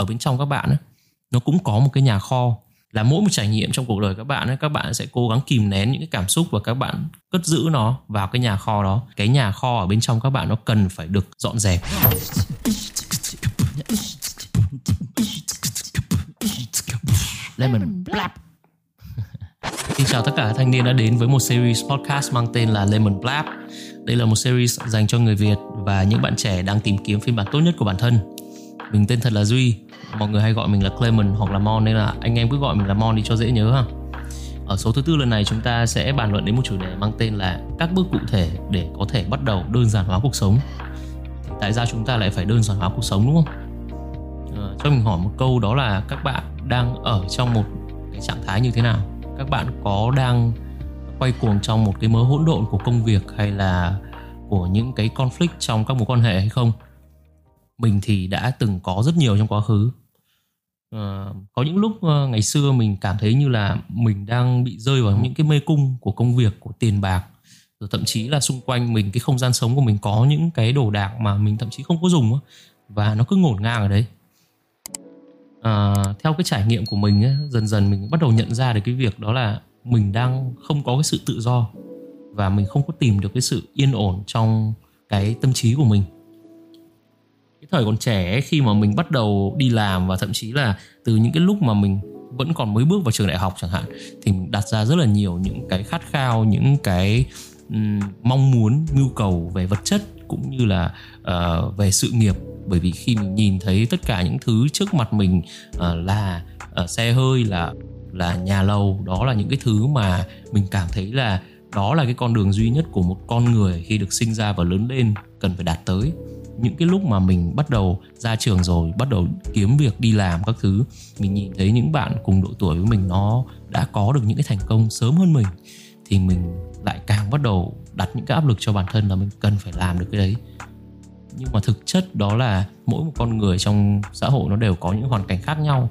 ở bên trong các bạn ấy, nó cũng có một cái nhà kho là mỗi một trải nghiệm trong cuộc đời các bạn ấy, các bạn sẽ cố gắng kìm nén những cái cảm xúc và các bạn cất giữ nó vào cái nhà kho đó. Cái nhà kho ở bên trong các bạn nó cần phải được dọn dẹp. Lemon. Blap. Xin chào tất cả thanh niên đã đến với một series podcast mang tên là Lemon Blap. Đây là một series dành cho người Việt và những bạn trẻ đang tìm kiếm phiên bản tốt nhất của bản thân. Mình tên thật là Duy, mọi người hay gọi mình là Clement hoặc là Mon nên là anh em cứ gọi mình là Mon đi cho dễ nhớ ha. Ở số thứ tư lần này chúng ta sẽ bàn luận đến một chủ đề mang tên là các bước cụ thể để có thể bắt đầu đơn giản hóa cuộc sống. Tại sao chúng ta lại phải đơn giản hóa cuộc sống đúng không? À, cho mình hỏi một câu đó là các bạn đang ở trong một cái trạng thái như thế nào? Các bạn có đang quay cuồng trong một cái mớ hỗn độn của công việc hay là của những cái conflict trong các mối quan hệ hay không? Mình thì đã từng có rất nhiều trong quá khứ. Uh, có những lúc uh, ngày xưa mình cảm thấy như là mình đang bị rơi vào những cái mê cung của công việc của tiền bạc rồi thậm chí là xung quanh mình cái không gian sống của mình có những cái đồ đạc mà mình thậm chí không có dùng và nó cứ ngổn ngang ở đấy. À, theo cái trải nghiệm của mình ấy, dần dần mình bắt đầu nhận ra được cái việc đó là mình đang không có cái sự tự do và mình không có tìm được cái sự yên ổn trong cái tâm trí của mình thời còn trẻ khi mà mình bắt đầu đi làm và thậm chí là từ những cái lúc mà mình vẫn còn mới bước vào trường đại học chẳng hạn thì mình đặt ra rất là nhiều những cái khát khao những cái um, mong muốn nhu cầu về vật chất cũng như là uh, về sự nghiệp. Bởi vì khi mình nhìn thấy tất cả những thứ trước mặt mình uh, là uh, xe hơi là là nhà lầu đó là những cái thứ mà mình cảm thấy là đó là cái con đường duy nhất của một con người khi được sinh ra và lớn lên cần phải đạt tới những cái lúc mà mình bắt đầu ra trường rồi bắt đầu kiếm việc đi làm các thứ mình nhìn thấy những bạn cùng độ tuổi với mình nó đã có được những cái thành công sớm hơn mình thì mình lại càng bắt đầu đặt những cái áp lực cho bản thân là mình cần phải làm được cái đấy. Nhưng mà thực chất đó là mỗi một con người trong xã hội nó đều có những hoàn cảnh khác nhau.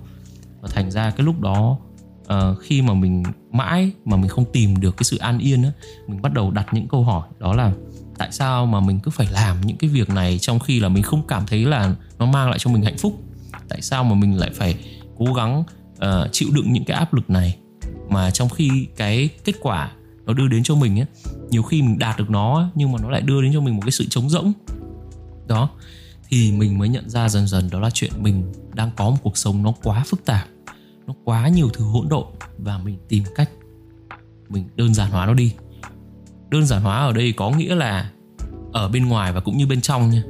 Và thành ra cái lúc đó uh, khi mà mình mãi mà mình không tìm được cái sự an yên á mình bắt đầu đặt những câu hỏi đó là tại sao mà mình cứ phải làm những cái việc này trong khi là mình không cảm thấy là nó mang lại cho mình hạnh phúc? Tại sao mà mình lại phải cố gắng uh, chịu đựng những cái áp lực này mà trong khi cái kết quả nó đưa đến cho mình ấy nhiều khi mình đạt được nó nhưng mà nó lại đưa đến cho mình một cái sự trống rỗng? Đó thì mình mới nhận ra dần dần đó là chuyện mình đang có một cuộc sống nó quá phức tạp nó quá nhiều thứ hỗn độn và mình tìm cách mình đơn giản hóa nó đi đơn giản hóa ở đây có nghĩa là ở bên ngoài và cũng như bên trong nha.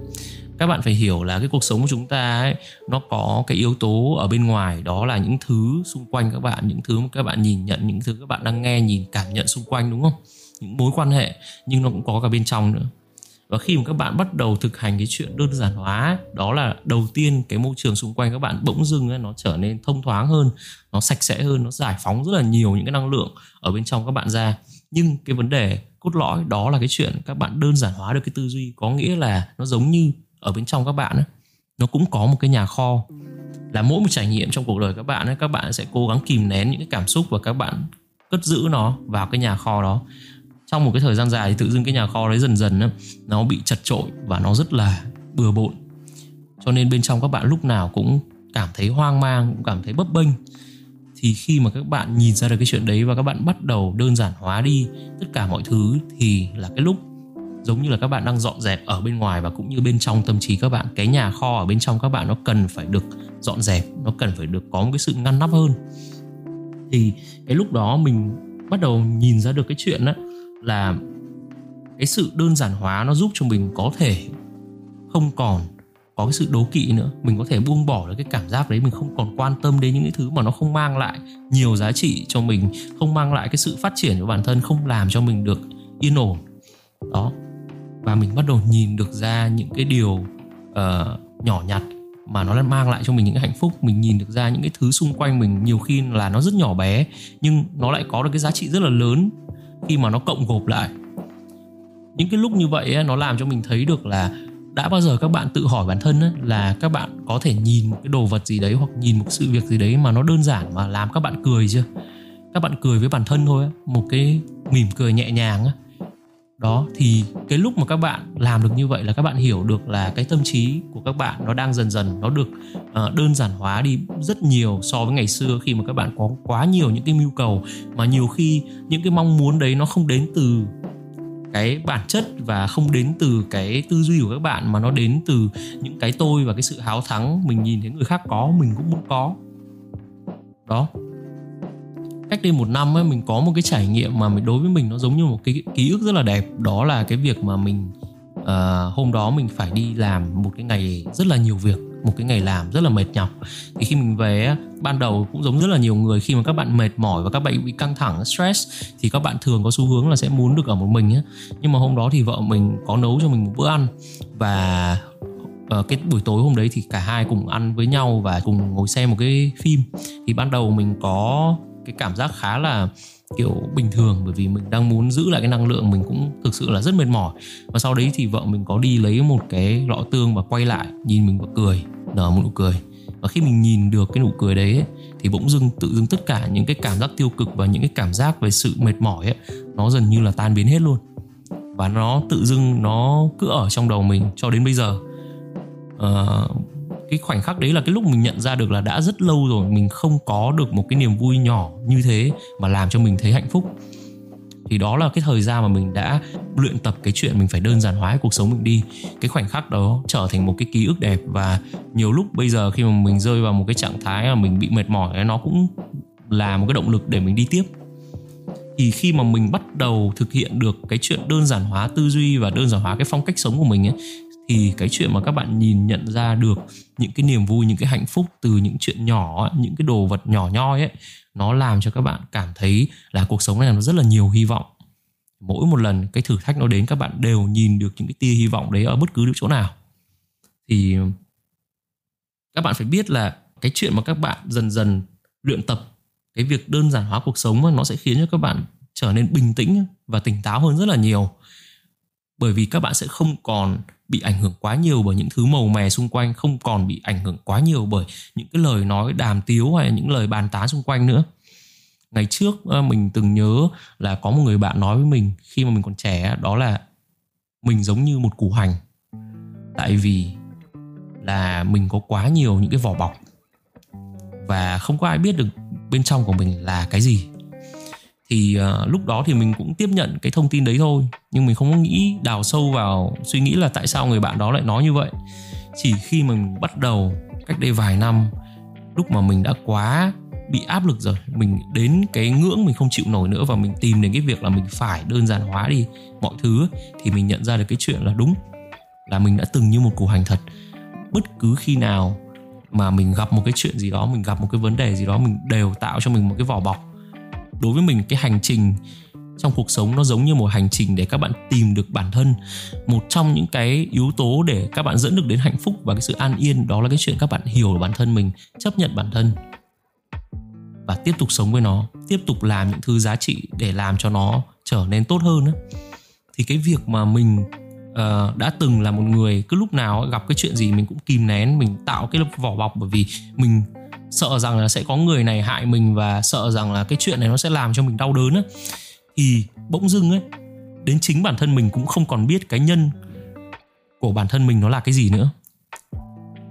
Các bạn phải hiểu là cái cuộc sống của chúng ta ấy nó có cái yếu tố ở bên ngoài đó là những thứ xung quanh các bạn những thứ mà các bạn nhìn nhận những thứ các bạn đang nghe nhìn cảm nhận xung quanh đúng không? Những mối quan hệ nhưng nó cũng có cả bên trong nữa. Và khi mà các bạn bắt đầu thực hành cái chuyện đơn giản hóa đó là đầu tiên cái môi trường xung quanh các bạn bỗng dưng ấy, nó trở nên thông thoáng hơn nó sạch sẽ hơn nó giải phóng rất là nhiều những cái năng lượng ở bên trong các bạn ra nhưng cái vấn đề cốt lõi đó là cái chuyện các bạn đơn giản hóa được cái tư duy có nghĩa là nó giống như ở bên trong các bạn ấy, nó cũng có một cái nhà kho. Là mỗi một trải nghiệm trong cuộc đời các bạn ấy, các bạn sẽ cố gắng kìm nén những cái cảm xúc và các bạn cất giữ nó vào cái nhà kho đó. Trong một cái thời gian dài thì tự dưng cái nhà kho đấy dần dần ấy, nó bị chật trội và nó rất là bừa bộn. Cho nên bên trong các bạn lúc nào cũng cảm thấy hoang mang cũng cảm thấy bấp bênh thì khi mà các bạn nhìn ra được cái chuyện đấy và các bạn bắt đầu đơn giản hóa đi tất cả mọi thứ thì là cái lúc giống như là các bạn đang dọn dẹp ở bên ngoài và cũng như bên trong tâm trí các bạn. Cái nhà kho ở bên trong các bạn nó cần phải được dọn dẹp, nó cần phải được có một cái sự ngăn nắp hơn. Thì cái lúc đó mình bắt đầu nhìn ra được cái chuyện đó là cái sự đơn giản hóa nó giúp cho mình có thể không còn có cái sự đố kỵ nữa. Mình có thể buông bỏ được cái cảm giác đấy mình không còn quan tâm đến những cái thứ mà nó không mang lại nhiều giá trị cho mình không mang lại cái sự phát triển cho bản thân không làm cho mình được yên ổn. Đó. Và mình bắt đầu nhìn được ra những cái điều uh, nhỏ nhặt mà nó mang lại cho mình những cái hạnh phúc. Mình nhìn được ra những cái thứ xung quanh mình nhiều khi là nó rất nhỏ bé nhưng nó lại có được cái giá trị rất là lớn khi mà nó cộng gộp lại. Những cái lúc như vậy ấy, nó làm cho mình thấy được là đã bao giờ các bạn tự hỏi bản thân ấy, là các bạn có thể nhìn một cái đồ vật gì đấy hoặc nhìn một sự việc gì đấy mà nó đơn giản mà làm các bạn cười chưa? Các bạn cười với bản thân thôi một cái mỉm cười nhẹ nhàng đó thì cái lúc mà các bạn làm được như vậy là các bạn hiểu được là cái tâm trí của các bạn nó đang dần dần nó được uh, đơn giản hóa đi rất nhiều so với ngày xưa khi mà các bạn có quá nhiều những cái mưu cầu mà nhiều khi những cái mong muốn đấy nó không đến từ cái bản chất và không đến từ cái tư duy của các bạn mà nó đến từ những cái tôi và cái sự háo thắng mình nhìn thấy người khác có mình cũng muốn có. Đó. Cách đây một năm ấy mình có một cái trải nghiệm mà mình đối với mình nó giống như một cái ký ức rất là đẹp. Đó là cái việc mà mình uh, hôm đó mình phải đi làm một cái ngày rất là nhiều việc một cái ngày làm rất là mệt nhọc thì khi mình về ban đầu cũng giống rất là nhiều người khi mà các bạn mệt mỏi và các bạn bị căng thẳng stress thì các bạn thường có xu hướng là sẽ muốn được ở một mình ấy. nhưng mà hôm đó thì vợ mình có nấu cho mình một bữa ăn và uh, cái buổi tối hôm đấy thì cả hai cùng ăn với nhau và cùng ngồi xem một cái phim thì ban đầu mình có cái cảm giác khá là kiểu bình thường bởi vì mình đang muốn giữ lại cái năng lượng mình cũng thực sự là rất mệt mỏi. Và sau đấy thì vợ mình có đi lấy một cái lọ tương và quay lại nhìn mình và cười nở một nụ cười. Và khi mình nhìn được cái nụ cười đấy ấy, thì bỗng dưng tự dưng tất cả những cái cảm giác tiêu cực và những cái cảm giác về sự mệt mỏi ấy nó dần như là tan biến hết luôn. Và nó tự dưng nó cứ ở trong đầu mình cho đến bây giờ. Uh, cái khoảnh khắc đấy là cái lúc mình nhận ra được là đã rất lâu rồi, mình không có được một cái niềm vui nhỏ như thế mà làm cho mình thấy hạnh phúc. Thì đó là cái thời gian mà mình đã luyện tập cái chuyện mình phải đơn giản hóa cuộc sống mình đi. Cái khoảnh khắc đó trở thành một cái ký ức đẹp và nhiều lúc bây giờ khi mà mình rơi vào một cái trạng thái mà mình bị mệt mỏi, nó cũng là một cái động lực để mình đi tiếp. Thì khi mà mình bắt đầu thực hiện được cái chuyện đơn giản hóa tư duy và đơn giản hóa cái phong cách sống của mình ấy thì cái chuyện mà các bạn nhìn nhận ra được những cái niềm vui, những cái hạnh phúc từ những chuyện nhỏ, những cái đồ vật nhỏ nhoi ấy, nó làm cho các bạn cảm thấy là cuộc sống này nó rất là nhiều hy vọng. Mỗi một lần cái thử thách nó đến, các bạn đều nhìn được những cái tia hy vọng đấy ở bất cứ chỗ nào. Thì các bạn phải biết là cái chuyện mà các bạn dần dần luyện tập, cái việc đơn giản hóa cuộc sống nó sẽ khiến cho các bạn trở nên bình tĩnh và tỉnh táo hơn rất là nhiều. Bởi vì các bạn sẽ không còn bị ảnh hưởng quá nhiều bởi những thứ màu mè xung quanh, không còn bị ảnh hưởng quá nhiều bởi những cái lời nói đàm tiếu hay là những lời bàn tán xung quanh nữa. Ngày trước ờ, mình từng nhớ là có một người bạn nói với mình khi mà mình còn trẻ đó là mình giống như một củ hành. Tại vì là mình có quá nhiều những cái vỏ bọc và không có ai biết được bên trong của mình là cái gì thì uh, lúc đó thì mình cũng tiếp nhận cái thông tin đấy thôi. Nhưng mình không có nghĩ đào sâu vào suy nghĩ là tại sao người bạn đó lại nói như vậy. Chỉ khi mình bắt đầu cách đây vài năm lúc mà mình đã quá bị áp lực rồi mình đến cái ngưỡng mình không chịu nổi nữa và mình tìm đến cái việc là mình phải đơn giản hóa đi mọi thứ thì mình nhận ra được cái chuyện là đúng là mình đã từng như một củ hành thật. Bất cứ khi nào mà mình gặp một cái chuyện gì đó mình gặp một cái vấn đề gì đó mình đều tạo cho mình một cái vỏ bọc đối với mình cái hành trình trong cuộc sống nó giống như một hành trình để các bạn tìm được bản thân. Một trong những cái yếu tố để các bạn dẫn được đến hạnh phúc và cái sự an yên đó là cái chuyện các bạn hiểu bản thân mình chấp nhận bản thân và tiếp tục sống với nó tiếp tục làm những thứ giá trị để làm cho nó trở nên tốt hơn thì cái việc mà mình uh, đã từng là một người cứ lúc nào gặp cái chuyện gì mình cũng kìm nén mình tạo cái vỏ bọc bởi vì mình sợ rằng là sẽ có người này hại mình và sợ rằng là cái chuyện này nó sẽ làm cho mình đau đớn ấy, thì bỗng dưng ấy đến chính bản thân mình cũng không còn biết cái nhân của bản thân mình nó là cái gì nữa.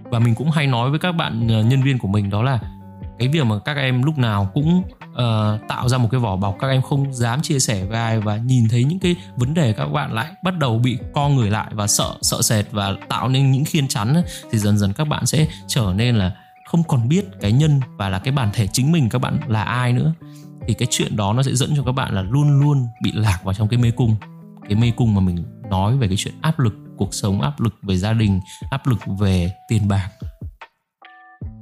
Và mình cũng hay nói với các bạn ờ, nhân viên của mình đó là cái việc mà các em lúc nào cũng uh, tạo ra một cái vỏ bọc các em không dám chia sẻ với ai và nhìn thấy những cái vấn đề các bạn lại bắt đầu bị co người lại và sợ sợ sệt và tạo nên những khiên chắn ấy, thì dần dần các bạn sẽ trở nên là không còn biết cái nhân và là cái bản thể chính mình các bạn là ai nữa, thì cái chuyện đó nó sẽ dẫn cho các bạn là luôn luôn bị lạc vào trong cái mê cung. Cái mê cung mà mình nói về cái chuyện áp lực cuộc sống, áp lực về gia đình, áp lực về tiền bạc.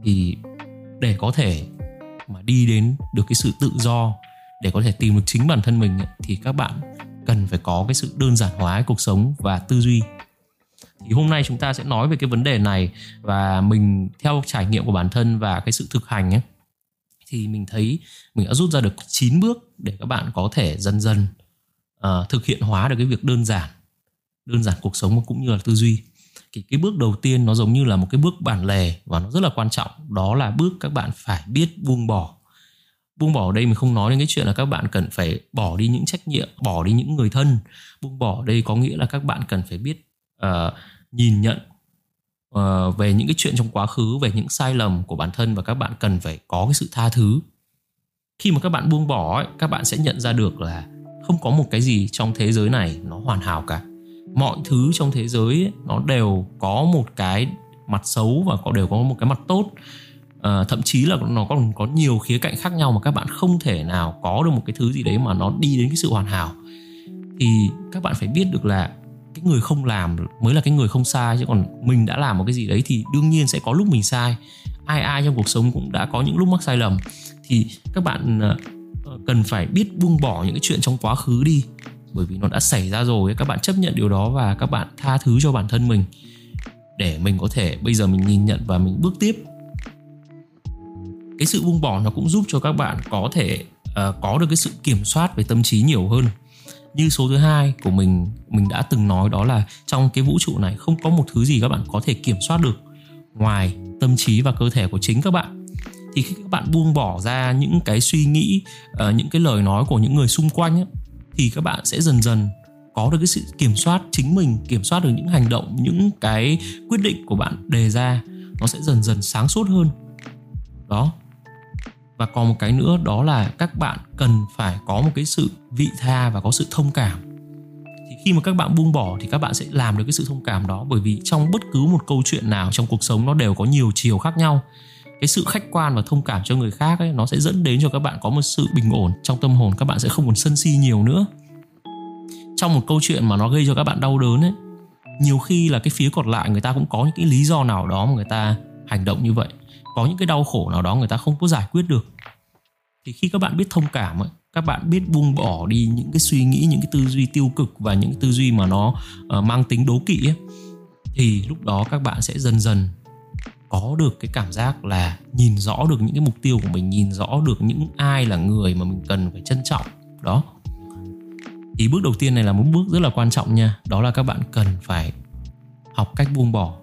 Thì để có thể mà đi đến được cái sự tự do, để có thể tìm được chính bản thân mình thì các bạn cần phải có cái sự đơn giản hóa cuộc sống và tư duy thì hôm nay chúng ta sẽ nói về cái vấn đề này và mình theo trải nghiệm của bản thân và cái sự thực hành ấy thì mình thấy mình đã rút ra được 9 bước để các bạn có thể dần dần uh, thực hiện hóa được cái việc đơn giản đơn giản cuộc sống cũng như là tư duy. Thì cái bước đầu tiên nó giống như là một cái bước bản lề và nó rất là quan trọng đó là bước các bạn phải biết buông bỏ. Buông bỏ ở đây mình không nói đến cái chuyện là các bạn cần phải bỏ đi những trách nhiệm bỏ đi những người thân. Buông bỏ ở đây có nghĩa là các bạn cần phải biết uh, nhìn nhận uh, về những cái chuyện trong quá khứ về những sai lầm của bản thân và các bạn cần phải có cái sự tha thứ. Khi mà các bạn buông bỏ ấy, các bạn sẽ nhận ra được là không có một cái gì trong thế giới này nó hoàn hảo cả. Mọi thứ trong thế giới ấy, nó đều có một cái mặt xấu và có đều có một cái mặt tốt. À, thậm chí là nó còn có nhiều khía cạnh khác nhau mà các bạn không thể nào có được một cái thứ gì đấy mà nó đi đến cái sự hoàn hảo. Thì các bạn phải biết được là cái người không làm mới là cái người không sai chứ còn mình đã làm một cái gì đấy thì đương nhiên sẽ có lúc mình sai. Ai ai trong cuộc sống cũng đã có những lúc mắc sai lầm. Thì các bạn ờ, ờ, cần phải biết buông bỏ những cái chuyện trong quá khứ đi bởi vì nó đã xảy ra rồi các bạn chấp nhận điều đó và các bạn tha thứ cho bản thân mình để mình có thể bây giờ mình nhìn nhận và mình bước tiếp. Cái sự buông bỏ nó cũng giúp cho các bạn có thể uh, có được cái sự kiểm soát về tâm trí nhiều hơn như số thứ hai của mình mình đã từng nói đó là trong cái vũ trụ này không có một thứ gì các bạn có thể kiểm soát được ngoài tâm trí và cơ thể của chính các bạn. Thì khi các bạn buông bỏ ra những cái suy nghĩ ờ, những cái lời nói của những người xung quanh ấy, thì các bạn sẽ dần dần có được cái sự kiểm soát chính mình kiểm soát được những hành động những cái quyết định của bạn đề ra. Nó sẽ dần dần sáng suốt hơn. Đó và còn một cái nữa, đó là các bạn cần phải có một cái sự vị tha và có sự thông cảm. Thì khi mà các bạn buông bỏ thì các bạn sẽ làm được cái sự thông cảm đó, bởi vì trong bất cứ một câu chuyện nào trong cuộc sống nó đều có nhiều chiều khác nhau. Cái sự khách quan và thông cảm cho người khác ấy, nó sẽ dẫn đến cho các bạn có một sự bình ổn trong tâm hồn, các bạn sẽ không còn sân si nhiều nữa. Trong một câu chuyện mà nó gây cho các bạn đau đớn ấy, nhiều khi là cái phía còn lại người ta cũng có những cái lý do nào đó mà người ta hành động như vậy có những cái đau khổ nào đó người ta không có giải quyết được. Thì khi các bạn biết thông cảm ấy, các bạn biết buông bỏ đi những cái suy nghĩ những cái tư duy tiêu cực và những cái tư duy mà nó uh, mang tính đố kỵ ấy, thì lúc đó các bạn sẽ dần dần có được cái cảm giác là nhìn rõ được những cái mục tiêu của mình nhìn rõ được những ai là người mà mình cần phải trân trọng. Đó. Thì bước đầu tiên này là một bước rất là quan trọng nha đó là các bạn cần phải học cách buông bỏ.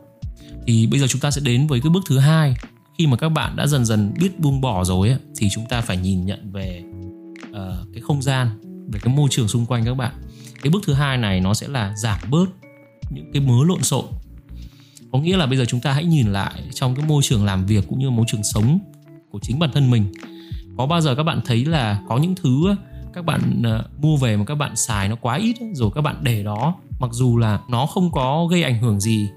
Thì bây giờ chúng ta sẽ đến với cái bước thứ hai khi mà các bạn đã dần dần biết buông bỏ rồi ấy, thì chúng ta phải nhìn nhận về uh, cái không gian về cái môi trường xung quanh các bạn. Cái bước thứ hai này nó sẽ là giảm bớt những cái mớ lộn xộn. Có nghĩa là bây giờ chúng ta hãy nhìn lại trong cái môi trường làm việc cũng như môi trường sống của chính bản thân mình. Có bao giờ các bạn thấy là có những thứ các bạn ờ, mua về mà các bạn xài nó quá ít rồi các bạn để đó mặc dù là nó không có gây ảnh hưởng gì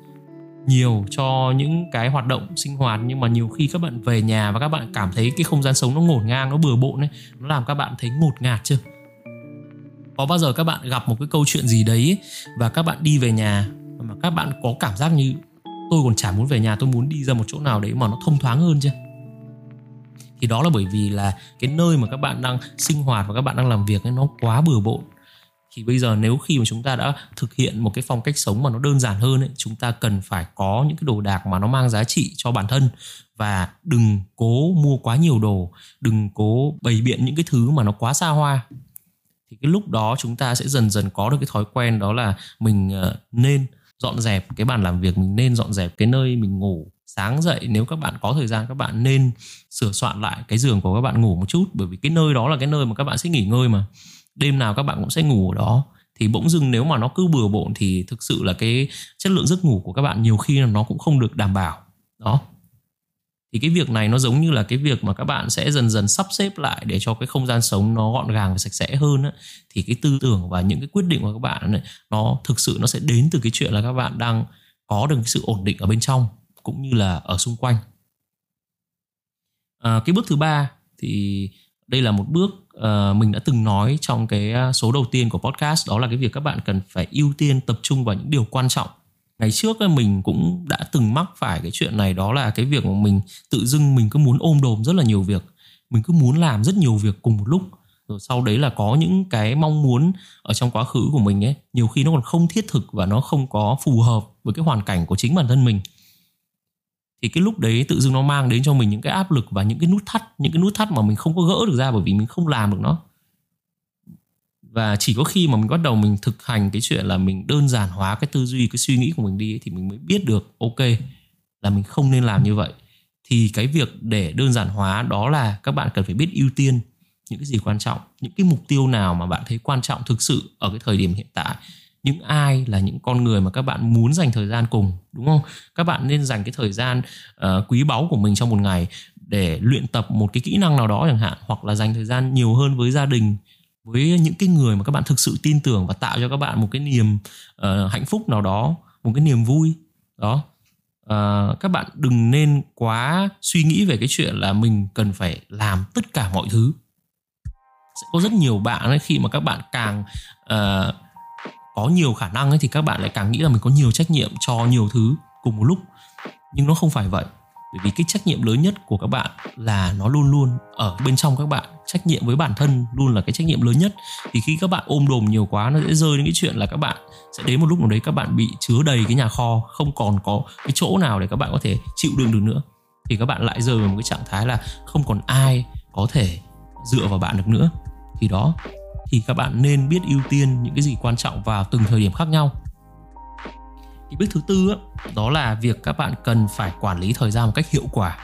nhiều cho những cái hoạt động sinh hoạt, nhưng mà nhiều khi các bạn về nhà và các bạn cảm thấy cái không gian sống nó ngổn ngang, nó bừa bộn ấy, nó làm các bạn thấy ngột ngạt chưa? Có bao giờ các bạn gặp một cái câu chuyện gì đấy và các bạn đi về nhà mà các bạn có cảm giác như tôi còn chả muốn về nhà, tôi muốn đi ra một chỗ nào đấy mà nó thông thoáng hơn chưa? Thì đó là bởi vì là cái nơi mà các bạn đang sinh hoạt và các bạn đang làm việc ấy, nó quá bừa bộn thì bây giờ nếu khi mà chúng ta đã thực hiện một cái phong cách sống mà nó đơn giản hơn ấy, chúng ta cần phải có những cái đồ đạc mà nó mang giá trị cho bản thân. Và đừng cố mua quá nhiều đồ đừng cố bày biện những cái thứ mà nó quá xa hoa. Thì cái lúc đó chúng ta sẽ dần dần có được cái thói quen đó là mình ờ, nên dọn dẹp cái bàn làm việc mình nên dọn dẹp cái nơi mình ngủ sáng dậy. Nếu các bạn có thời gian các bạn nên sửa soạn lại cái giường của các bạn ngủ một chút bởi vì cái nơi đó là cái nơi mà các bạn sẽ nghỉ ngơi mà đêm nào các bạn cũng sẽ ngủ ở đó. Thì bỗng dưng nếu mà nó cứ bừa bộn thì thực sự là cái chất lượng giấc ngủ của các bạn nhiều khi là nó cũng không được đảm bảo. Đó. Thì cái việc này nó giống như là cái việc mà các bạn sẽ dần dần sắp xếp lại để cho cái không gian sống nó gọn gàng và sạch sẽ hơn á. Thì cái tư tưởng và những cái quyết định của các bạn này, nó thực sự nó sẽ đến từ cái chuyện là các bạn đang có được cái sự ổn định ở bên trong cũng như là ở xung quanh. À, cái bước thứ ba thì đây là một bước uh, mình đã từng nói trong cái ờ, số đầu tiên của podcast đó là cái việc các bạn cần phải ưu tiên tập trung vào những điều quan trọng. Ngày trước mình cũng đã từng mắc phải cái chuyện này đó là cái việc mà mình tự dưng mình cứ muốn ôm đồm rất là nhiều việc. Mình cứ muốn làm rất nhiều việc cùng một lúc. Rồi sau đấy là có những cái mong muốn ở trong quá khứ của mình ấy nhiều khi nó còn không thiết thực và nó không có phù hợp với cái hoàn cảnh của chính bản thân mình thì cái lúc đấy tự dưng nó mang đến cho mình những cái áp lực và những cái nút thắt những cái nút thắt mà mình không có gỡ được ra bởi vì mình không làm được nó. Và chỉ có khi mà mình bắt đầu mình thực hành cái chuyện là mình đơn giản hóa cái tư duy cái suy nghĩ của mình đi ấy, thì mình mới biết được ok là mình không nên làm như vậy. Thì cái việc để đơn giản hóa đó là các bạn cần phải biết ưu tiên những cái gì quan trọng những cái mục tiêu nào mà bạn thấy quan trọng thực sự ở cái thời điểm hiện tại những ai là những con người mà các bạn muốn dành thời gian cùng đúng không? Các bạn nên dành cái thời gian uh, quý báu của mình trong một ngày để luyện tập một cái kỹ năng nào đó chẳng hạn hoặc là dành thời gian nhiều hơn với gia đình với những cái người mà các bạn thực sự tin tưởng và tạo cho các bạn một cái niềm uh, hạnh phúc nào đó một cái niềm vui. Đó. Uh, các bạn đừng nên quá suy nghĩ về cái chuyện là mình cần phải làm tất cả mọi thứ. Sẽ có rất nhiều bạn ấy khi mà các bạn càng uh, có nhiều khả năng ấy thì các bạn lại càng nghĩ là mình có nhiều trách nhiệm cho nhiều thứ cùng một lúc. Nhưng nó không phải vậy, bởi vì cái trách nhiệm lớn nhất của các bạn là nó luôn luôn ở bên trong các bạn. Trách nhiệm với bản thân luôn là cái trách nhiệm lớn nhất. Thì khi các bạn ôm đồm nhiều quá, nó sẽ rơi đến cái chuyện là các bạn sẽ đến một lúc nào đấy các bạn bị chứa đầy cái nhà kho, không còn có cái chỗ nào để các bạn có thể chịu đựng được nữa. Thì các bạn lại rơi vào một cái trạng thái là không còn ai có thể dựa vào bạn được nữa. Thì đó thì các bạn nên biết ưu tiên những cái gì quan trọng vào từng thời điểm khác nhau. Cái bước thứ tư đó, đó là việc các bạn cần phải quản lý thời gian một cách hiệu quả.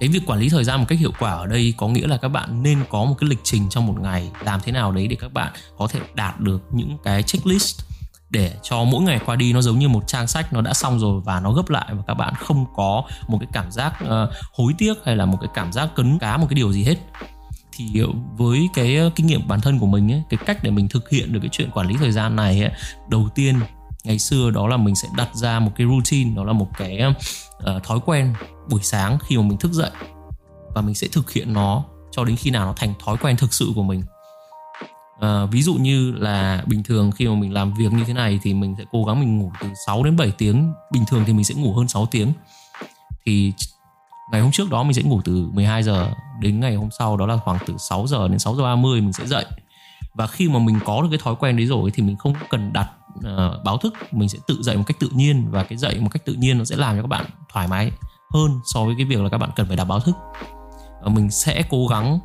Cái việc quản lý thời gian một cách hiệu quả ở đây có nghĩa là các bạn nên có một cái lịch trình trong một ngày làm thế nào đấy để các bạn có thể đạt được những cái checklist để cho mỗi ngày qua đi nó giống như một trang sách nó đã xong rồi và nó gấp lại và các bạn không có một cái cảm giác uh, hối tiếc hay là một cái cảm giác cấn cá một cái điều gì hết thì ờ, với cái ờ, kinh nghiệm bản thân của mình ấy, cái cách để mình thực hiện được cái chuyện quản lý thời gian này ấy, đầu tiên ngày xưa đó là mình sẽ đặt ra một cái routine đó là một cái uh, thói quen buổi sáng khi mà mình thức dậy. Và mình sẽ thực hiện nó cho đến khi nào nó thành thói quen thực sự của mình. À, ví dụ như là bình thường khi mà mình làm việc như thế này thì mình sẽ cố gắng mình ngủ từ 6 đến 7 tiếng bình thường thì mình sẽ ngủ hơn 6 tiếng. Thì ngày hôm trước đó mình sẽ ngủ từ 12 giờ đến ngày hôm sau đó là khoảng từ 6 giờ đến 6 giờ 30 mình sẽ dậy. Và khi mà mình có được cái thói quen đấy rồi thì mình không cần đặt uh, báo thức mình sẽ tự dậy một cách tự nhiên và cái dậy một cách tự nhiên nó sẽ làm cho các bạn thoải mái hơn so với cái việc là các bạn cần phải đặt báo thức. Uh, mình sẽ cố gắng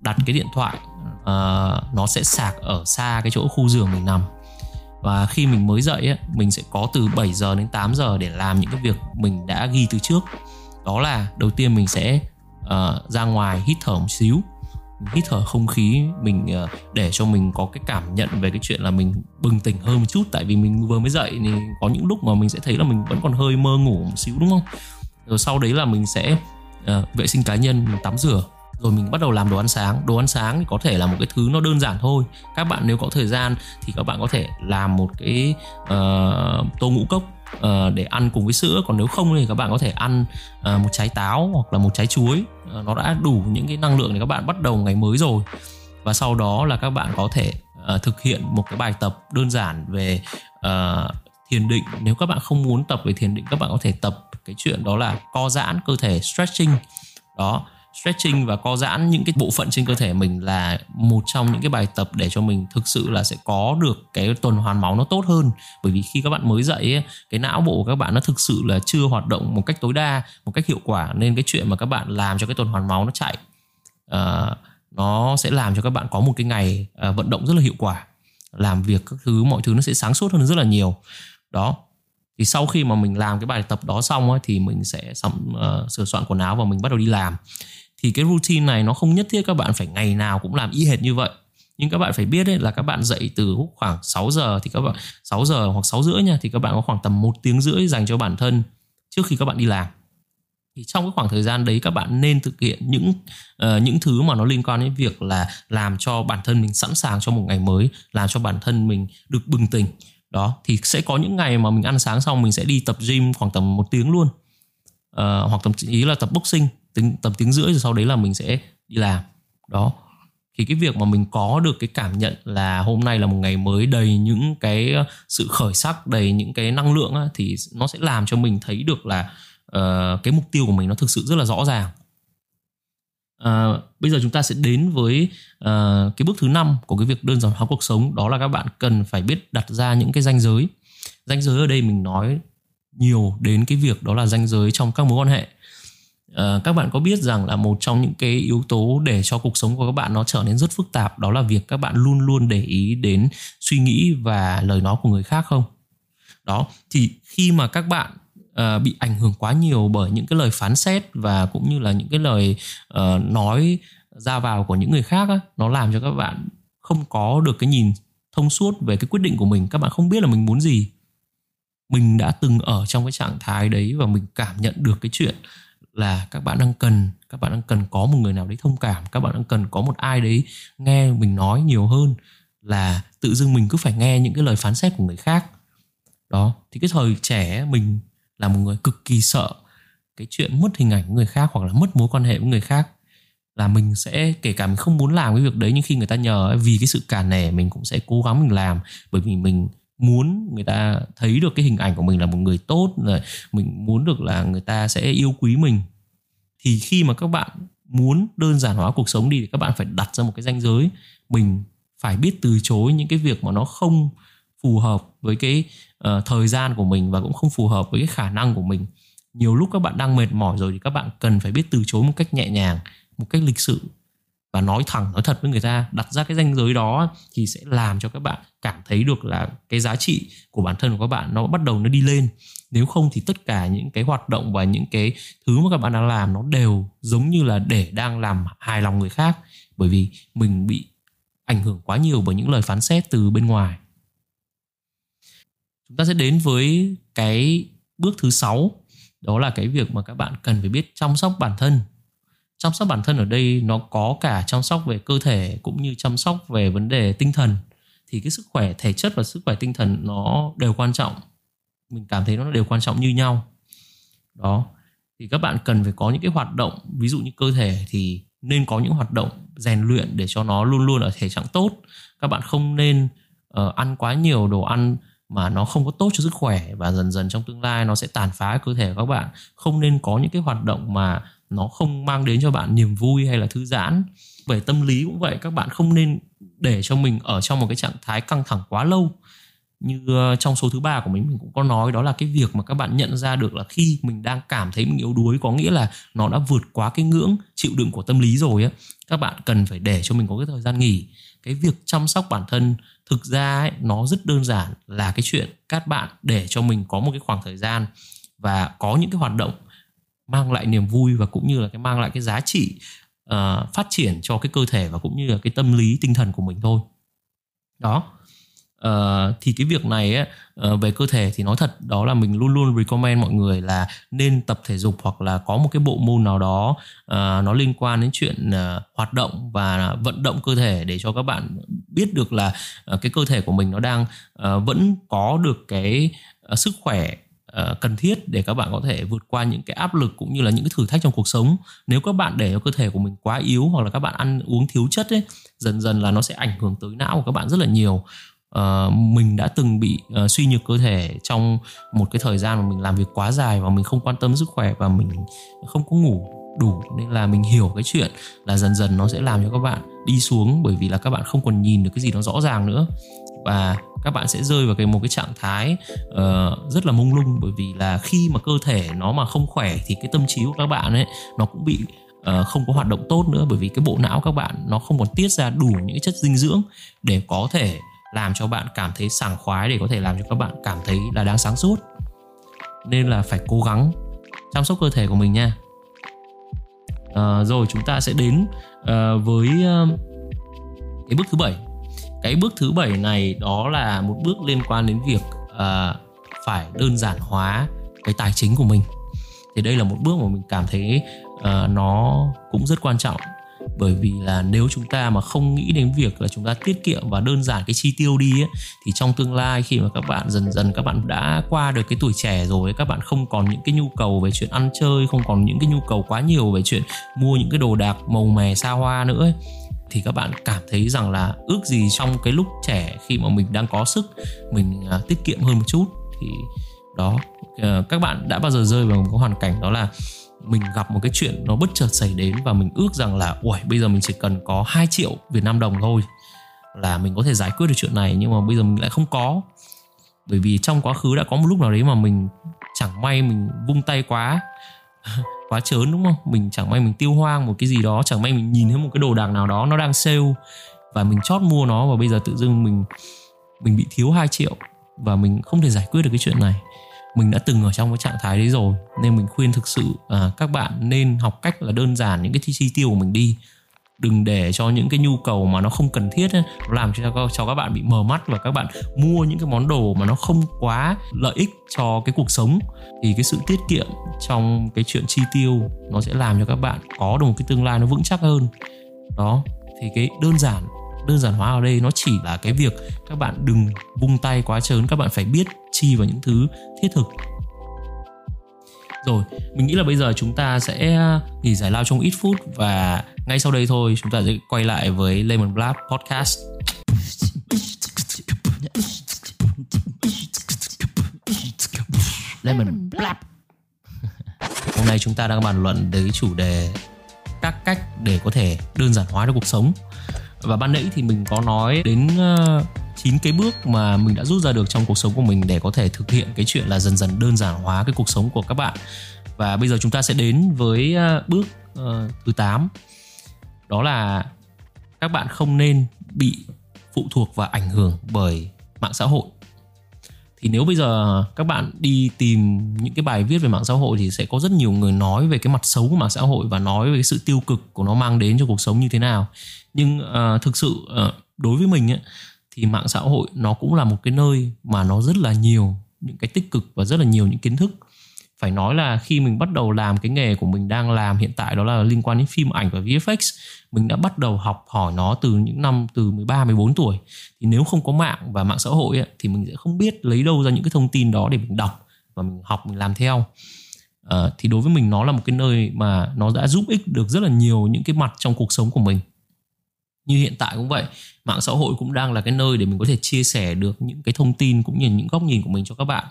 đặt cái điện thoại uh, nó sẽ sạc ở xa cái chỗ khu giường mình nằm. Và khi mình mới dậy ấy, mình sẽ có từ 7 giờ đến 8 giờ để làm những cái việc mình đã ghi từ trước đó là đầu tiên mình sẽ uh, ra ngoài hít thở một xíu. Hít thở không khí mình uh, để cho mình có cái cảm nhận về cái chuyện là mình bừng tỉnh hơn một chút. Tại vì mình vừa mới dậy thì có những lúc mà mình sẽ thấy là mình vẫn còn hơi mơ ngủ một xíu đúng không? Rồi sau đấy là mình sẽ uh, vệ sinh cá nhân mình tắm rửa. Rồi mình bắt đầu làm đồ ăn sáng. Đồ ăn sáng thì có thể là một cái thứ nó đơn giản thôi. Các bạn nếu có thời gian thì các bạn có thể làm một cái uh, tô ngũ cốc uh, để ăn cùng với sữa. Còn nếu không thì các bạn có thể ăn uh, một trái táo hoặc là một trái chuối. Uh, nó đã đủ những cái năng lượng để các bạn bắt đầu ngày mới rồi. Và sau đó là các bạn có thể uh, thực hiện một cái bài tập đơn giản về uh, thiền định. Nếu các bạn không muốn tập về thiền định các bạn có thể tập cái chuyện đó là co giãn cơ thể stretching. Đó stretching và co giãn những cái bộ phận trên cơ thể mình là một trong những cái bài tập để cho mình thực sự là sẽ có được cái tuần hoàn máu nó tốt hơn. Bởi vì khi các bạn mới dậy cái não bộ của các bạn nó thực sự là chưa hoạt động một cách tối đa một cách hiệu quả nên cái chuyện mà các bạn làm cho cái tuần hoàn máu nó chạy uh, nó sẽ làm cho các bạn có một cái ngày uh, vận động rất là hiệu quả. Làm việc các thứ mọi thứ nó sẽ sáng suốt hơn rất là nhiều. Đó. Thì sau khi mà mình làm cái bài tập đó xong ấy, thì mình sẽ sắm uh, sửa soạn quần áo và mình bắt đầu đi làm thì cái routine này nó không nhất thiết các bạn phải ngày nào cũng làm y hệt như vậy. Nhưng các bạn phải biết đấy là các bạn dậy từ khoảng 6 giờ thì các bạn 6 giờ hoặc 6 rưỡi nha thì các bạn có khoảng tầm một tiếng rưỡi dành cho bản thân trước khi các bạn đi làm. Thì trong cái khoảng thời gian đấy các bạn nên thực hiện những uh, những thứ mà nó liên quan đến việc là làm cho bản thân mình sẵn sàng cho một ngày mới làm cho bản thân mình được bừng tỉnh. Đó thì sẽ có những ngày mà mình ăn sáng xong mình sẽ đi tập gym khoảng tầm một tiếng luôn. Uh, hoặc thậm chí là tập boxing tính tầm tiếng rưỡi rồi sau đấy là mình sẽ đi làm. Đó. Thì cái việc mà mình có được cái cảm nhận là hôm nay là một ngày mới đầy những cái ờ, sự khởi sắc đầy những cái năng lượng á, thì nó sẽ làm cho mình thấy được là uh, cái mục tiêu của mình nó thực sự rất là rõ ràng. Uh, bây giờ chúng ta sẽ đến với uh, cái bước thứ năm của cái việc đơn giản hóa cuộc sống. Đó là các bạn cần phải biết đặt ra những cái ranh giới. Ranh giới ở đây mình nói nhiều đến cái việc đó là ranh giới trong các mối quan hệ. Ờ, các bạn có biết rằng là một trong những cái yếu tố để cho cuộc sống của các bạn nó trở nên rất phức tạp đó là việc các bạn luôn luôn để ý đến suy nghĩ và lời nói của người khác không? Đó thì khi mà các bạn uh, bị ảnh hưởng quá nhiều bởi những cái lời phán xét và cũng như là những cái lời uh, nói ra vào của những người khác á, nó làm cho các bạn không có được cái nhìn thông suốt về cái quyết định của mình. Các bạn không biết là mình muốn gì. Mình đã từng ở trong cái trạng thái đấy và mình cảm nhận được cái chuyện là các bạn đang cần, các bạn đang cần có một người nào đấy thông cảm, các bạn đang cần có một ai đấy nghe mình nói nhiều hơn là tự dưng mình cứ phải nghe những cái lời phán xét của người khác. Đó, thì cái thời trẻ mình là một người cực kỳ sợ cái chuyện mất hình ảnh của người khác hoặc là mất mối quan hệ với người khác, là mình sẽ, kể cả mình không muốn làm cái việc đấy, nhưng khi người ta nhờ vì cái sự cản nể mình cũng sẽ cố gắng mình làm, bởi vì mình muốn người ta thấy được cái hình ảnh của mình là một người tốt rồi mình muốn được là người ta sẽ yêu quý mình thì khi mà các bạn muốn đơn giản hóa cuộc sống đi thì các bạn phải đặt ra một cái ranh giới. Mình phải biết từ chối những cái việc mà nó không phù hợp với cái uh, thời gian của mình và cũng không phù hợp với cái khả năng của mình. Nhiều lúc các bạn đang mệt mỏi rồi thì các bạn cần phải biết từ chối một cách nhẹ nhàng một cách lịch sự và nói thẳng, nói thật với người ta, đặt ra cái ranh giới đó thì sẽ làm cho các bạn cảm thấy được là cái giá trị của bản thân của các bạn nó bắt đầu nó đi lên. Nếu không thì tất cả những cái hoạt động và những cái thứ mà các bạn đang làm nó đều giống như là để đang làm hài lòng người khác. Bởi vì mình bị ảnh hưởng quá nhiều bởi những lời phán xét từ bên ngoài. Chúng ta sẽ đến với cái bước thứ sáu, đó là cái việc mà các bạn cần phải biết chăm sóc bản thân chăm sóc bản thân ở đây nó có cả chăm sóc về cơ thể cũng như chăm sóc về vấn đề tinh thần. Thì cái sức khỏe thể chất và sức khỏe tinh thần nó đều quan trọng. Mình cảm thấy nó đều quan trọng như nhau. Đó. Thì các bạn cần phải có những cái hoạt động ví dụ như cơ thể thì nên có những hoạt động rèn luyện để cho nó luôn luôn ở thể trạng tốt. Các bạn không nên uh, ăn quá nhiều đồ ăn mà nó không có tốt cho sức khỏe và dần dần trong tương lai nó sẽ tàn phá cơ thể của các bạn. Không nên có những cái hoạt động mà nó không mang đến cho bạn niềm vui hay là thư giãn. Về tâm lý cũng vậy các bạn không nên để cho mình ở trong một cái trạng thái căng thẳng quá lâu. Như ờ, trong số thứ ba của mình mình cũng có nói đó là cái việc mà các bạn nhận ra được là khi mình đang cảm thấy mình yếu đuối có nghĩa là nó đã vượt quá cái ngưỡng chịu đựng của tâm lý rồi á các bạn cần phải để cho mình có cái thời gian nghỉ. Cái việc chăm sóc bản thân thực ra ấy, nó rất đơn giản là cái chuyện các bạn để cho mình có một cái khoảng thời gian và có những cái hoạt động mang lại niềm vui và cũng như là cái mang lại cái giá trị uh, phát triển cho cái cơ thể và cũng như là cái tâm lý tinh thần của mình thôi. Đó. Uh, thì cái việc này ấy, uh, ờ, về cơ thể thì nói thật đó là mình luôn luôn recommend mọi người là nên tập thể dục hoặc là có một cái bộ môn nào đó uh, nó liên quan đến chuyện uh, hoạt động và vận động cơ thể để cho các bạn biết được là uh, cái cơ thể của mình nó đang uh, vẫn có được cái uh, sức khỏe uh, cần thiết để các bạn có thể vượt qua những cái áp lực cũng như là những cái thử thách trong cuộc sống. Nếu các bạn để cho cơ thể của mình quá yếu hoặc là các bạn ăn uống thiếu chất ấy dần dần là nó sẽ ảnh hưởng tới não của các bạn rất là nhiều. Uh, mình đã từng bị uh, suy nhược cơ thể trong một cái thời gian mà mình làm việc quá dài và mình không quan tâm sức khỏe và mình không có ngủ đủ nên là mình hiểu cái chuyện là dần dần nó sẽ làm cho các bạn đi xuống bởi vì là các bạn không còn nhìn được cái gì nó rõ ràng nữa. Và các bạn sẽ rơi vào cái một cái trạng thái uh, rất là mông lung bởi vì là khi mà cơ thể nó mà không khỏe thì cái tâm trí của các bạn ấy nó cũng bị uh, không có hoạt động tốt nữa bởi vì cái bộ não các bạn nó không còn tiết ra đủ những chất dinh dưỡng để có thể làm cho bạn cảm thấy sảng khoái để có thể làm cho các bạn cảm thấy là đáng sáng suốt. Nên là phải cố gắng chăm sóc cơ thể của mình nha à, rồi chúng ta sẽ đến uh, với uh, cái bước thứ bảy. Cái bước thứ bảy này đó là một bước liên quan đến việc uh, phải đơn giản hóa cái tài chính của mình. Thì đây là một bước mà mình cảm thấy uh, nó cũng rất quan trọng bởi vì là nếu chúng ta mà không nghĩ đến việc là chúng ta tiết kiệm và đơn giản cái chi tiêu đi ấy, thì trong tương lai khi mà các bạn dần dần các bạn đã qua được cái tuổi trẻ rồi các bạn không còn những cái nhu cầu về chuyện ăn chơi không còn những cái nhu cầu quá nhiều về chuyện mua những cái đồ đạc màu mè xa hoa nữa ấy, thì các bạn cảm thấy rằng là ước gì trong cái lúc trẻ khi mà mình đang có sức mình à, tiết kiệm hơn một chút thì đó ờ, các bạn đã bao giờ rơi vào một cái hoàn cảnh đó là mình gặp một cái chuyện nó bất chợt xảy đến và mình ước rằng là ui bây giờ mình chỉ cần có 2 triệu Việt Nam đồng thôi là mình có thể giải quyết được chuyện này. Nhưng mà bây giờ mình lại không có. Bởi vì trong quá khứ đã có một lúc nào đấy mà mình chẳng may mình vung tay quá quá chớn đúng không? Mình chẳng may mình tiêu hoang một cái gì đó, chẳng may mình nhìn thấy một cái đồ đạc nào đó nó đang sale và mình chót mua nó và bây giờ tự dưng mình mình bị thiếu 2 triệu và mình không thể giải quyết được cái chuyện này mình đã từng ở trong cái trạng thái đấy rồi nên mình khuyên thực sự à, các bạn nên học cách là đơn giản những cái chi tiêu của mình đi. Đừng để cho những cái nhu cầu mà nó không cần thiết ấy, làm cho cho các bạn bị mờ mắt và các bạn mua những cái món đồ mà nó không quá lợi ích cho cái cuộc sống. Thì cái sự tiết kiệm trong cái chuyện chi tiêu nó sẽ làm cho các bạn có được một cái tương lai nó vững chắc hơn. Đó thì cái đơn giản đơn giản hóa ở đây nó chỉ là cái việc các bạn đừng vung tay quá trớn các bạn phải biết chi vào những thứ thiết thực. Rồi mình nghĩ là bây giờ chúng ta sẽ nghỉ giải lao trong ít phút và ngay sau đây thôi chúng ta sẽ quay lại với Lemon Blab Podcast. Lemon Blab Hôm nay chúng ta đang bàn luận tới chủ đề các cách để có thể đơn giản hóa được cuộc sống và ban nãy thì mình có nói đến ờ, chín cái bước mà mình đã rút ra được trong cuộc sống của mình để có thể thực hiện cái chuyện là dần dần đơn giản hóa cái cuộc sống của các bạn. Và bây giờ chúng ta sẽ đến với ờ, bước ờ, thứ 8 đó là các bạn không nên bị phụ thuộc và ảnh hưởng bởi mạng xã hội thì nếu bây giờ các bạn đi tìm những cái bài viết về mạng xã hội thì sẽ có rất nhiều người nói về cái mặt xấu của mạng xã hội và nói về cái sự tiêu cực của nó mang đến cho cuộc sống như thế nào. Nhưng uh, thực sự uh, đối với mình ấy, thì mạng xã hội nó cũng là một cái nơi mà nó rất là nhiều những cái tích cực và rất là nhiều những kiến thức phải nói là khi mình bắt đầu làm cái nghề của mình đang làm hiện tại đó là liên quan đến phim ảnh và VFX mình đã bắt đầu học hỏi nó từ những năm từ 13 14 tuổi. Thì nếu không có mạng và mạng xã hội ấy, thì mình sẽ không biết lấy đâu ra những cái thông tin đó để mình đọc và mình học mình làm theo. À, thì đối với mình nó là một cái nơi mà nó đã giúp ích được rất là nhiều những cái mặt trong cuộc sống của mình như hiện tại cũng vậy mạng xã hội cũng đang là cái nơi để mình có thể chia sẻ được những cái thông tin cũng như những góc nhìn của mình cho các bạn.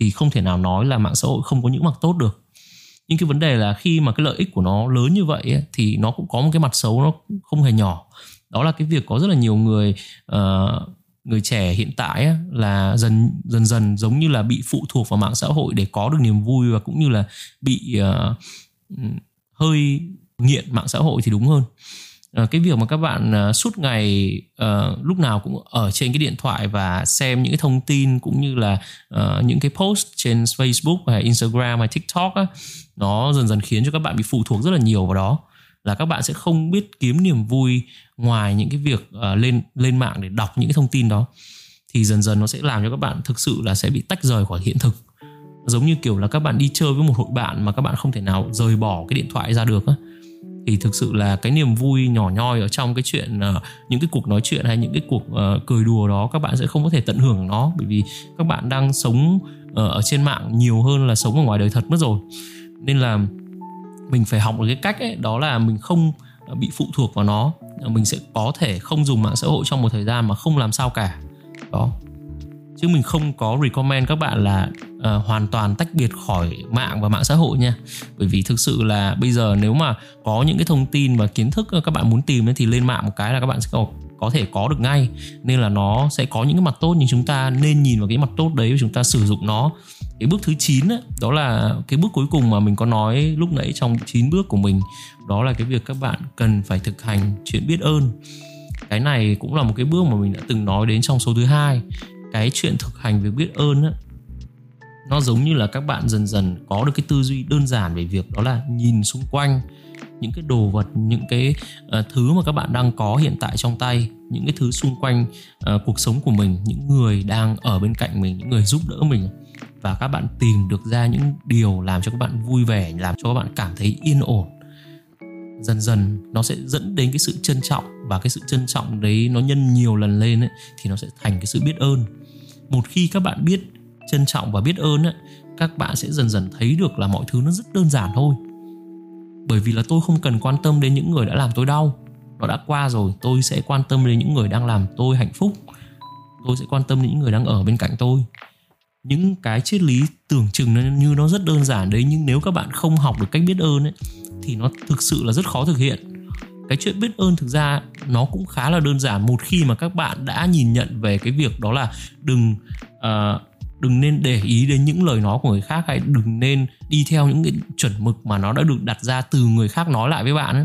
Thì không thể nào nói là mạng xã hội không có những mặt tốt được. Nhưng cái vấn đề là khi mà cái lợi ích của nó lớn như vậy ấy, thì nó cũng có một cái mặt xấu nó không hề nhỏ. Đó là cái việc có rất là nhiều người uh, người trẻ hiện tại ấy, là dần dần dần giống như là bị phụ thuộc vào mạng xã hội để có được niềm vui và cũng như là bị uh, hơi nghiện mạng xã hội thì đúng hơn. Ờ, cái việc mà các bạn ờ, suốt ngày uh, lúc nào cũng ở trên cái điện thoại và xem những cái thông tin cũng như là uh, những cái post trên Facebook hay Instagram hay TikTok á, nó dần dần khiến cho các bạn bị phụ thuộc rất là nhiều vào đó. Là các bạn sẽ không biết kiếm niềm vui ngoài những cái việc uh, lên lên mạng để đọc những cái thông tin đó. Thì dần dần nó sẽ làm cho các bạn thực sự là sẽ bị tách rời khỏi hiện thực. Giống như kiểu là các bạn đi chơi với một hội bạn mà các bạn không thể nào rời bỏ cái điện thoại ra được á thì thực sự là cái niềm vui nhỏ nhoi ở trong cái chuyện uh, những cái cuộc nói chuyện hay những cái cuộc uh, cười đùa đó các bạn sẽ không có thể tận hưởng nó. Bởi vì các bạn đang sống uh, ở trên mạng nhiều hơn là sống ở ngoài đời thật mất rồi. Nên là mình phải học được cái cách ấy đó là mình không bị phụ thuộc vào nó. Mình sẽ có thể không dùng mạng xã hội trong một thời gian mà không làm sao cả. Đó chứ mình không có recommend các bạn là uh, hoàn toàn tách biệt khỏi mạng và mạng xã hội nha. Bởi vì thực sự là bây giờ nếu mà có những cái thông tin và kiến thức các bạn muốn tìm thì lên mạng một cái là các bạn sẽ có có thể có được ngay. Nên là nó sẽ có những cái mặt tốt nhưng chúng ta nên nhìn vào cái mặt tốt đấy và chúng ta sử dụng nó. Cái bước thứ 9 ấy, đó là cái bước cuối cùng mà mình có nói lúc nãy trong 9 bước của mình đó là cái việc các bạn cần phải thực hành chuyện biết ơn. Cái này cũng là một cái bước mà mình đã từng nói đến trong số thứ hai cái chuyện thực hành việc biết ơn á nó giống như là các bạn dần dần có được cái tư duy đơn giản về việc đó là nhìn xung quanh những cái đồ vật những cái uh, thứ mà các bạn đang có hiện tại trong tay những cái thứ xung quanh uh, cuộc sống của mình những người đang ở bên cạnh mình những người giúp đỡ mình. Và các bạn tìm được ra những điều làm cho các bạn vui vẻ làm cho các bạn cảm thấy yên ổn dần dần nó sẽ dẫn đến cái sự trân trọng và cái sự trân trọng đấy nó nhân nhiều lần lên ấy, thì nó sẽ thành cái sự biết ơn. Một khi các bạn biết trân trọng và biết ơn ấy, các bạn sẽ dần dần thấy được là mọi thứ nó rất đơn giản thôi. Bởi vì là tôi không cần quan tâm đến những người đã làm tôi đau. Nó đã qua rồi tôi sẽ quan tâm đến những người đang làm tôi hạnh phúc. Tôi sẽ quan tâm đến những người đang ở bên cạnh tôi những cái triết lý tưởng chừng như nó rất đơn giản đấy nhưng nếu các bạn không học được cách biết ơn ấy thì nó thực sự là rất khó thực hiện cái chuyện biết ơn thực ra nó cũng khá là đơn giản một khi mà các bạn đã nhìn nhận về cái việc đó là đừng uh, đừng nên để ý đến những lời nói của người khác hay đừng nên đi theo những cái chuẩn mực mà nó đã được đặt ra từ người khác nói lại với bạn ấy.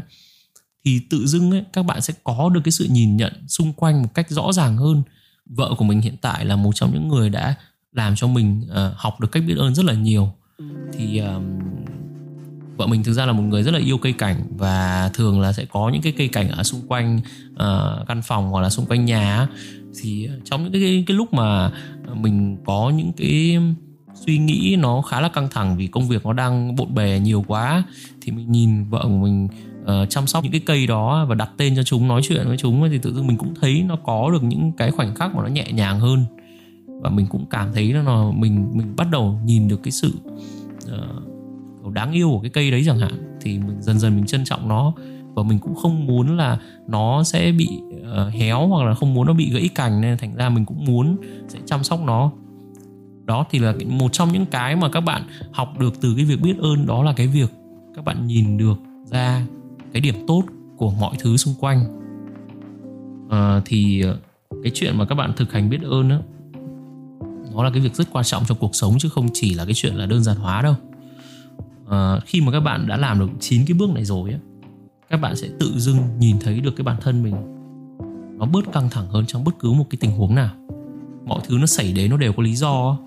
thì tự dưng ấy, các bạn sẽ có được cái sự nhìn nhận xung quanh một cách rõ ràng hơn vợ của mình hiện tại là một trong những người đã làm cho mình uh, học được cách biết ơn rất là nhiều. Thì uh, vợ mình thực ra là một người rất là yêu cây cảnh và thường là sẽ có những cái cây cảnh ở xung quanh uh, căn phòng hoặc là xung quanh nhà thì trong những cái cái lúc mà mình có những cái suy nghĩ nó khá là căng thẳng vì công việc nó đang bộn bề nhiều quá thì mình nhìn vợ của mình uh, chăm sóc những cái cây đó và đặt tên cho chúng nói chuyện với chúng thì tự dưng mình cũng thấy nó có được những cái khoảnh khắc mà nó nhẹ nhàng hơn và mình cũng cảm thấy là mình mình bắt đầu nhìn được cái sự uh, đáng yêu của cái cây đấy chẳng hạn thì mình dần dần mình trân trọng nó. Và mình cũng không muốn là nó sẽ bị uh, héo hoặc là không muốn nó bị gãy cành nên thành ra mình cũng muốn sẽ chăm sóc nó. Đó thì là một trong những cái mà các bạn học được từ cái việc biết ơn đó là cái việc các bạn nhìn được ra cái điểm tốt của mọi thứ xung quanh. À, thì cái chuyện mà các bạn thực hành biết ơn đó nó là cái việc rất quan trọng trong cuộc sống chứ không chỉ là cái chuyện là đơn giản hóa đâu. À, khi mà các bạn đã làm được chín cái bước này rồi các bạn sẽ tự dưng nhìn thấy được cái bản thân mình nó bớt căng thẳng hơn trong bất cứ một cái tình huống nào. Mọi thứ nó xảy đến nó đều có lý do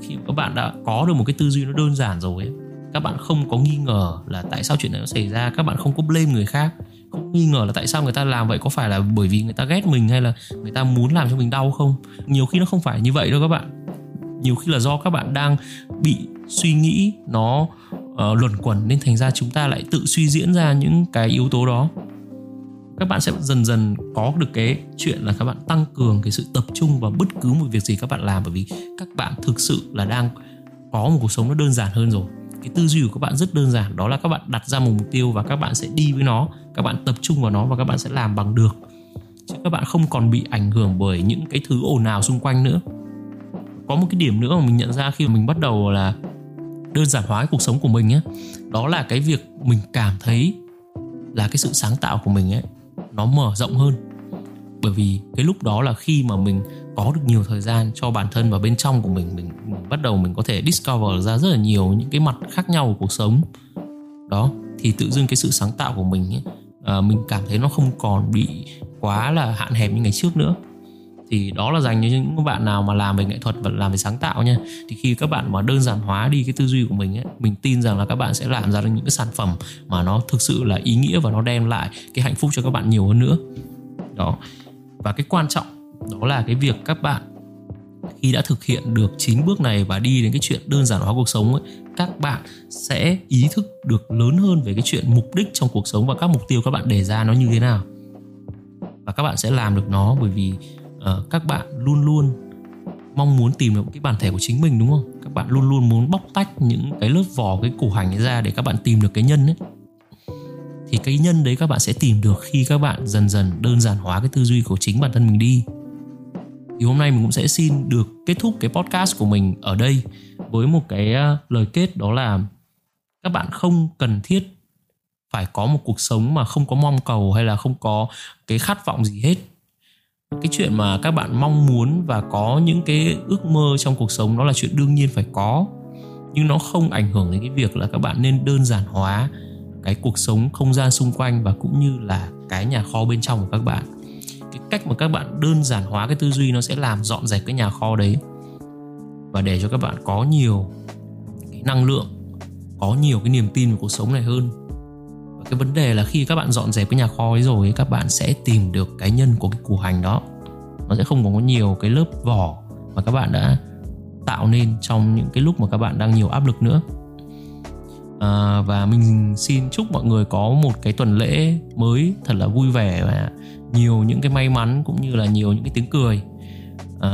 khi các bạn đã có được một cái tư duy nó đơn giản rồi ấy, các bạn không có nghi ngờ là tại sao chuyện này nó xảy ra các bạn không có blame người khác nghi ngờ là tại sao người ta làm vậy? Có phải là bởi vì người ta ghét mình hay là người ta muốn làm cho mình đau không? Nhiều khi nó không phải như vậy đâu các bạn. Nhiều khi là do các bạn đang bị suy nghĩ nó uh, luẩn quẩn nên thành ra chúng ta lại tự suy diễn ra những cái yếu tố đó. Các bạn sẽ dần dần có được cái chuyện là các bạn tăng cường cái sự tập trung vào bất cứ một việc gì các bạn làm bởi vì các bạn thực sự là đang có một cuộc sống nó đơn giản hơn rồi. Cái tư duy của các bạn rất đơn giản đó là các bạn đặt ra một mục tiêu và các bạn sẽ đi với nó các bạn tập trung vào nó và các bạn sẽ làm bằng được. Chứ các bạn không còn bị ảnh hưởng bởi những cái thứ ồn ào xung quanh nữa. Có một cái điểm nữa mà mình nhận ra khi mà mình bắt đầu là đơn giản hóa cái cuộc sống của mình ấy đó là cái việc mình cảm thấy là cái sự sáng tạo của mình ấy nó mở rộng hơn. Bởi vì cái lúc đó là khi mà mình có được nhiều thời gian cho bản thân và bên trong của mình mình, mình bắt đầu mình có thể discover ra rất là nhiều những cái mặt khác nhau của cuộc sống. Đó thì tự dưng cái sự sáng tạo của mình ấy, à, mình cảm thấy nó không còn bị quá là hạn hẹp như ngày trước nữa. Thì đó là dành cho những bạn nào mà làm về nghệ thuật và làm về sáng tạo nha. Thì khi các bạn mà đơn giản hóa đi cái tư duy của mình ấy, mình tin rằng là các bạn sẽ làm ra được những cái sản phẩm mà nó thực sự là ý nghĩa và nó đem lại cái hạnh phúc cho các bạn nhiều hơn nữa. Đó. Và cái quan trọng đó là cái việc các bạn khi đã thực hiện được chín bước này và đi đến cái chuyện đơn giản hóa cuộc sống ấy, các bạn sẽ ý thức được lớn hơn về cái chuyện mục đích trong cuộc sống và các mục tiêu các bạn đề ra nó như thế nào. Và các bạn sẽ làm được nó bởi vì uh, các bạn luôn luôn mong muốn tìm được cái bản thể của chính mình đúng không? Các bạn luôn luôn muốn bóc tách những cái lớp vỏ cái củ hành ấy ra để các bạn tìm được cái nhân ấy. Thì cái nhân đấy các bạn sẽ tìm được khi các bạn dần dần đơn giản hóa cái tư duy của chính bản thân mình đi thì hôm nay mình cũng sẽ xin được kết thúc cái podcast của mình ở đây với một cái ờ, lời kết đó là các bạn không cần thiết phải có một cuộc sống mà không có mong cầu hay là không có cái khát vọng gì hết. Cái chuyện mà các bạn mong muốn và có những cái ước mơ trong cuộc sống đó là chuyện đương nhiên phải có. Nhưng nó không ảnh hưởng đến cái việc là các bạn nên đơn giản hóa cái cuộc sống không gian xung quanh và cũng như là cái nhà kho bên trong của các bạn cái cách mà các bạn đơn giản hóa cái tư duy nó sẽ làm dọn dẹp cái nhà kho đấy. Và để cho các bạn có nhiều cái năng lượng có nhiều cái niềm tin về cuộc sống này hơn. Và cái vấn đề là khi các bạn dọn dẹp cái nhà kho ấy rồi các bạn sẽ tìm được cái nhân của cái củ hành đó. Nó sẽ không còn có nhiều cái lớp vỏ mà các bạn đã tạo nên trong những cái lúc mà các bạn đang nhiều áp lực nữa. À, và mình xin chúc mọi người có một cái tuần lễ mới thật là vui vẻ và nhiều những cái may mắn cũng như là nhiều những cái tiếng cười. À,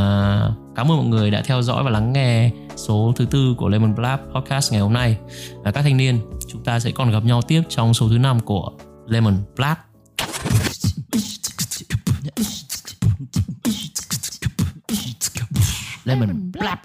cảm ơn mọi người đã theo dõi và lắng nghe số thứ tư của Lemon Blab podcast ngày hôm nay. À, các thanh niên chúng ta sẽ còn gặp nhau tiếp trong số thứ năm của Lemon Blab. Lemon Blab.